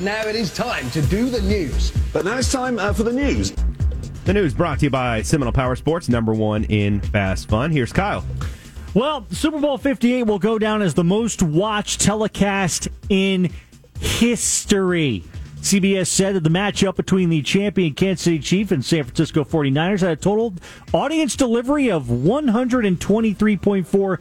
Now it is time to do the news. But now it's time uh, for the news. The news brought to you by Seminole Power Sports, number one in fast fun. Here's Kyle. Well, Super Bowl 58 will go down as the most watched telecast in history. CBS said that the matchup between the champion Kansas City Chiefs and San Francisco 49ers had a total audience delivery of 123.4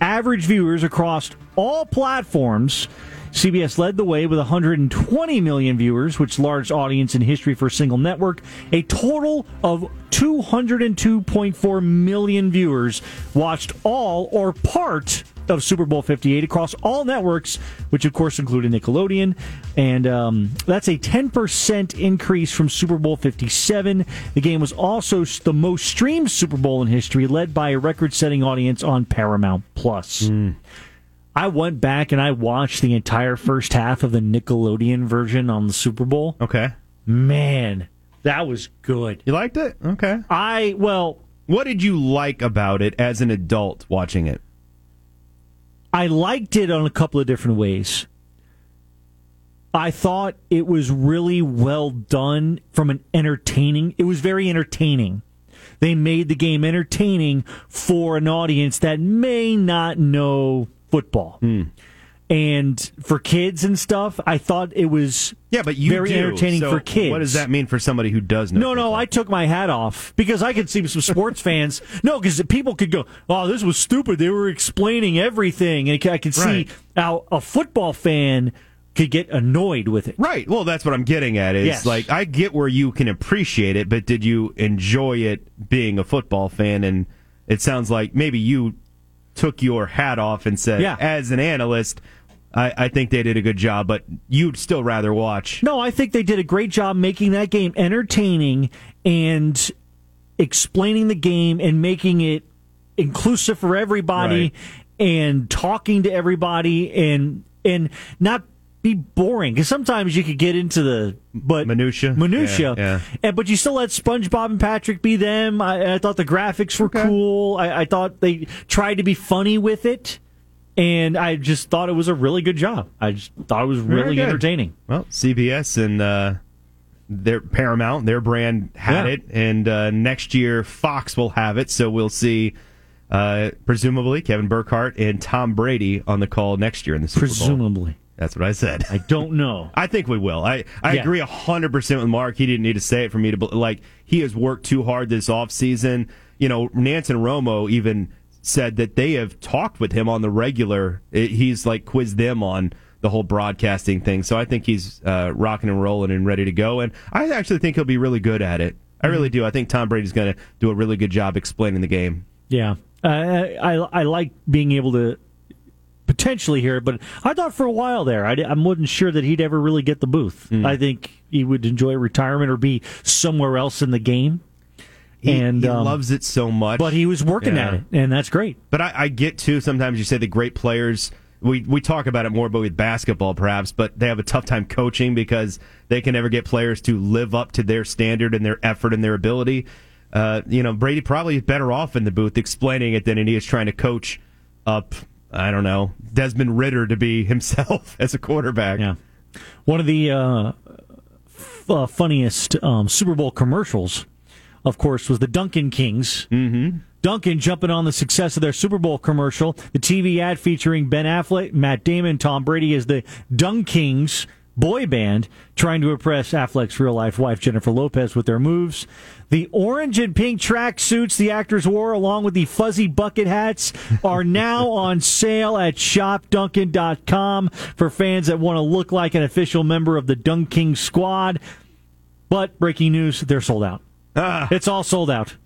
average viewers across all platforms. CBS led the way with 120 million viewers, which largest audience in history for a single network. A total of 202.4 million viewers watched all or part of Super Bowl 58 across all networks, which of course included Nickelodeon. And um, that's a 10% increase from Super Bowl 57. The game was also the most streamed Super Bowl in history, led by a record setting audience on Paramount Plus. Mm. I went back and I watched the entire first half of the Nickelodeon version on the Super Bowl. Okay. Man, that was good. You liked it? Okay. I, well, What did you like about it as an adult watching it? I liked it on a couple of different ways. I thought it was really well done from an entertaining. It was very entertaining. They made the game entertaining for an audience that may not know football. Hmm. And for kids and stuff, I thought it was Yeah, but you very do. entertaining So for kids. What does that mean for somebody who does know? No, no, I took my hat off because I could see some sports fans. No, because people could go, "Oh, this was stupid." They were explaining everything, and I could see Right. how a football fan could get annoyed with it. Right. Well, that's what I'm getting at. Is Yes. like I get where you can appreciate it, but did you enjoy it being a football fan? And it sounds like maybe you took your hat off and said, Yeah. as an analyst, I, I think they did a good job, but you'd still rather watch. No, I think they did a great job making that game entertaining and explaining the game and making it inclusive for everybody Right. and talking to everybody and and not be boring because sometimes you could get into the but Minutia? minutia Yeah, yeah. And, but you still let SpongeBob and Patrick be them. I, I thought the graphics were cool. I, I thought they tried to be funny with it, and I just thought it was a really good job. I just thought it was really entertaining. Well, CBS and uh, their Paramount, their brand had Yeah. it, and uh, next year Fox will have it. So we'll see, uh, presumably Kevin Burkhardt and Tom Brady on the call next year in the Super Bowl. Presumably, That's what I said. I don't know. I think we will. I, I Yeah. agree 100% with Mark. He didn't need to say it for me to, like, he has worked too hard this offseason. You know, Nance and Romo even said that they have talked with him on the regular. He's, like, quizzed them on the whole broadcasting thing. So I think he's uh, rocking and rolling and ready to go. And I actually think he'll be really good at it. I really do. I think Tom Brady's going to do a really good job explaining the game. Yeah, uh, I I like being able to potentially hear it, but I thought for a while there I, I wasn't sure that he'd ever really get the booth. Mm. I think he would enjoy retirement or be somewhere else in the game. He, and he um, loves it so much. but he was working Yeah. at it, and that's great. But I, I get too. Sometimes you say the great players. We we talk about it more, but with basketball perhaps. But they have a tough time coaching because they can never get players to live up to their standard and their effort and their ability. Uh, you know, Brady probably is better off in the booth explaining it than he is trying to coach up. I don't know Desmond Ridder to be himself as a quarterback. Yeah, one of the uh, f- uh, funniest um, Super Bowl commercials, of course, was the Dunkin' Kings. Mm-hmm. Dunkin' jumping on the success of their Super Bowl commercial. The TV ad featuring Ben Affleck, Matt Damon, Tom Brady as the DunKings boy band trying to impress Affleck's real life wife Jennifer Lopez with their moves. The orange and pink track suits the actors wore, along with the fuzzy bucket hats, are now on sale at shopdunkin.com for fans that want to look like an official member of the Dunk King squad. But breaking news, they're sold out. Ah. It's all sold out.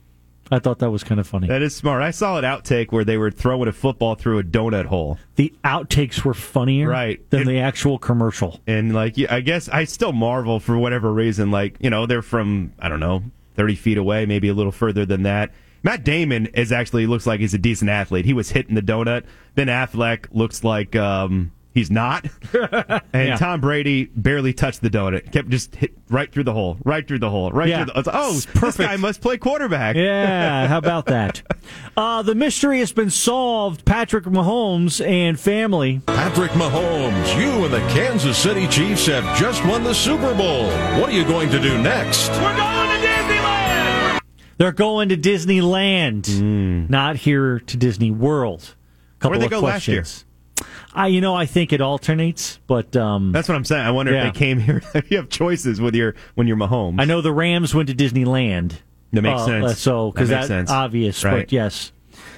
I thought that was kind of funny. That is smart. I saw an outtake where they were throwing a football through a donut hole. the outtakes were funnier Right. than It- the actual commercial. And like, yeah, I guess I still marvel for whatever reason. Like, you know, they're from I don't know, thirty feet away, maybe a little further than that. Matt Damon is actually looks like he's a decent athlete. He was hitting the donut. Ben Affleck looks like um, he's not. and Yeah. Tom Brady barely touched the donut. Kept just hit right through the hole, right through the hole, right Yeah. through the. It's like, oh, It's this perfect. guy must play quarterback. Yeah, how about that? Uh, the mystery has been solved. Patrick Mahomes and family. Patrick Mahomes, you and the Kansas City Chiefs have just won the Super Bowl. What are you going to do next? We're going to Disneyland. They're going to Disneyland, not here to Disney World. Couple Where'd they of go last year? I, you know, I think it alternates, but um, That's what I'm saying. I wonder Yeah. if they came here. you have choices with your when you're Mahomes. I know the Rams went to Disneyland. That makes Uh, sense. So because That that's sense. obvious, Right. but yes.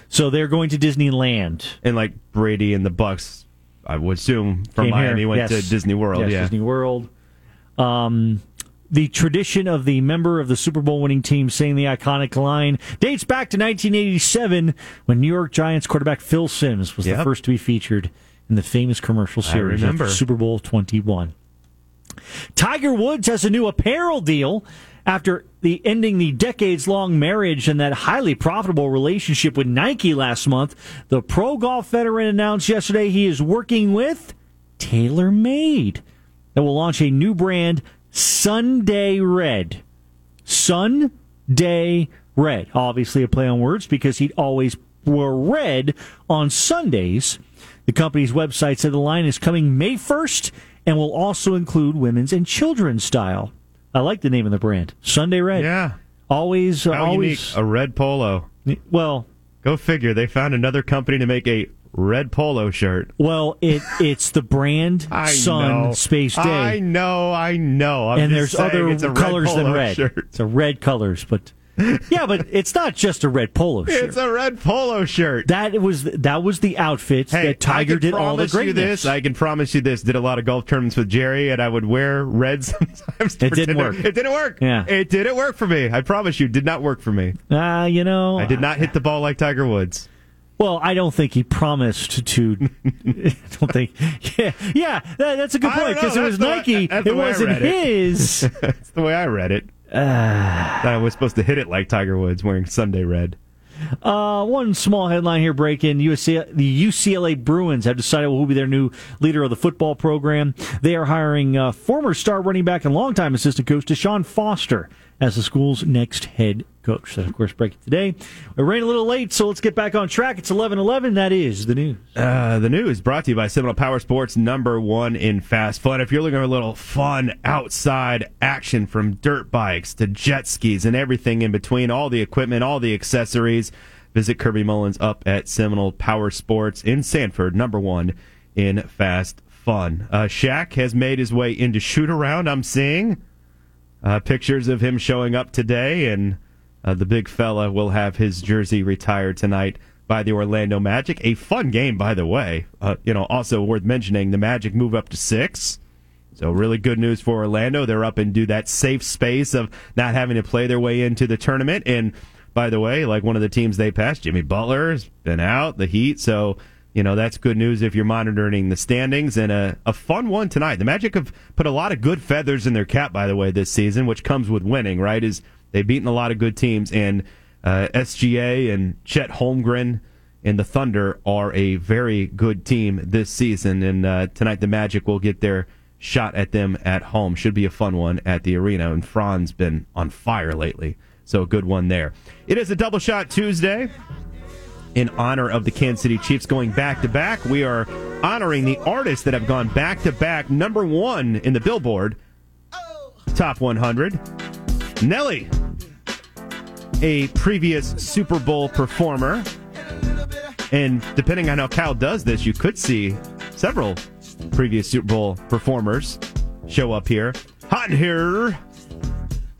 So they're going to Disneyland. and like Brady and the Bucs, I would assume from Came Miami here. went Yes. to Disney World. Yes, yeah, Disney World. Um, the tradition of the member of the Super Bowl winning team saying the iconic line dates back to 1987 when New York Giants quarterback Phil Simms was the first to be featured in the famous commercial series of. Super Bowl 21. Tiger Woods has a new apparel deal after the ending the decades long marriage and that highly profitable relationship with Nike last month. The pro golf veteran announced yesterday he is working with TaylorMade that will launch a new brand, Sunday Red. Sunday Red. Obviously a play on words because he'd always wore red on Sundays. The company's website said the line is coming May 1st and will also include women's and children's style. I like the name of the brand, Sunday Red. yeah. Always, uh, always. unique! A red polo. Well, Go figure. They found another company to make a red polo shirt. well, it it's the brand Sun know. Space Day. I know. I know. I'm and just there's saying other a red colors than red. Shirt. It's a red colors, but yeah, but it's not just a red polo shirt. It's a red polo shirt. that was that was the outfit Hey, that Tiger did all the promise you greatness. this. I can promise you this. Did a lot of golf tournaments with Jerry, and I would wear red sometimes. It didn't work. It didn't work. Yeah. it didn't work for me. I promise you, did not work for me. uh, you know, I did not hit the ball like Tiger Woods. Well, I don't think he promised to. I don't think. Yeah, yeah, that, that's a good point because it was That's the way- Nike. it the way I wasn't it. his. That's the way I read it. I was supposed to hit it like Tiger Woods wearing Sunday red. Uh, one small headline here breaking UCLA, the UCLA Bruins have decided who will be their new leader of the football program. They are hiring uh, former star running back and longtime assistant coach Deshaun Foster as the school's next head coach. That, of course, breaking today. It ran a little late, so let's get back on track. It's 11 11. That is the news. Uh, the news brought to you by Seminole Power Sports, number one in fast fun. If you're looking for a little fun outside action from dirt bikes to jet skis and everything in between, all the equipment, all the accessories, visit Kirby Mullins up at Seminole Power Sports in Sanford, number one in fast fun. Uh, Shaq has made his way into shoot around, I'm seeing. Uh, pictures of him showing up today, and uh, the big fella will have his jersey retired tonight by the Orlando Magic. A fun game, by the way. Uh, you know, also worth mentioning, the Magic move up to six. So really good news for Orlando. They're up and do that safe space of not having to play their way into the tournament. And by the way, like one of the teams they passed, Jimmy Butler's been out, the Heat. So you know that's good news if you're monitoring the standings and a, a fun one tonight. The Magic have put a lot of good feathers in their cap, by the way, this season, which comes with winning. Right? Is they've beaten a lot of good teams, and uh, SGA and Chet Holmgren and the Thunder are a very good team this season. And uh, tonight the Magic will get their shot at them at home. Should be a fun one at the arena. And Franz been on fire lately, so a good one there. It is a double shot Tuesday in honor of the Kansas City Chiefs going back to back. We are honoring the artists that have gone back to back number one in the Billboard Top 100. Nelly, a previous Super Bowl performer. And depending on how Cal does this, you could see several previous Super Bowl performers show up here. Hot in here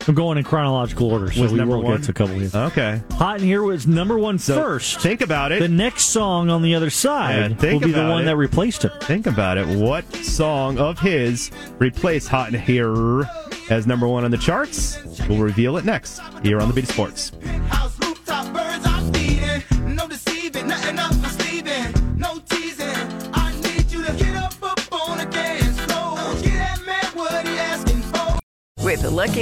I'm going in chronological order, so was we number will one. get to a couple here. Okay. Hot in Here was number one So first. think about it. The next song on the other Yeah, side think will be the about one it. that replaced him. Think about it. What song of his replaced Hot in Here as number one on the charts? We'll reveal it next here on the Beat of Sports.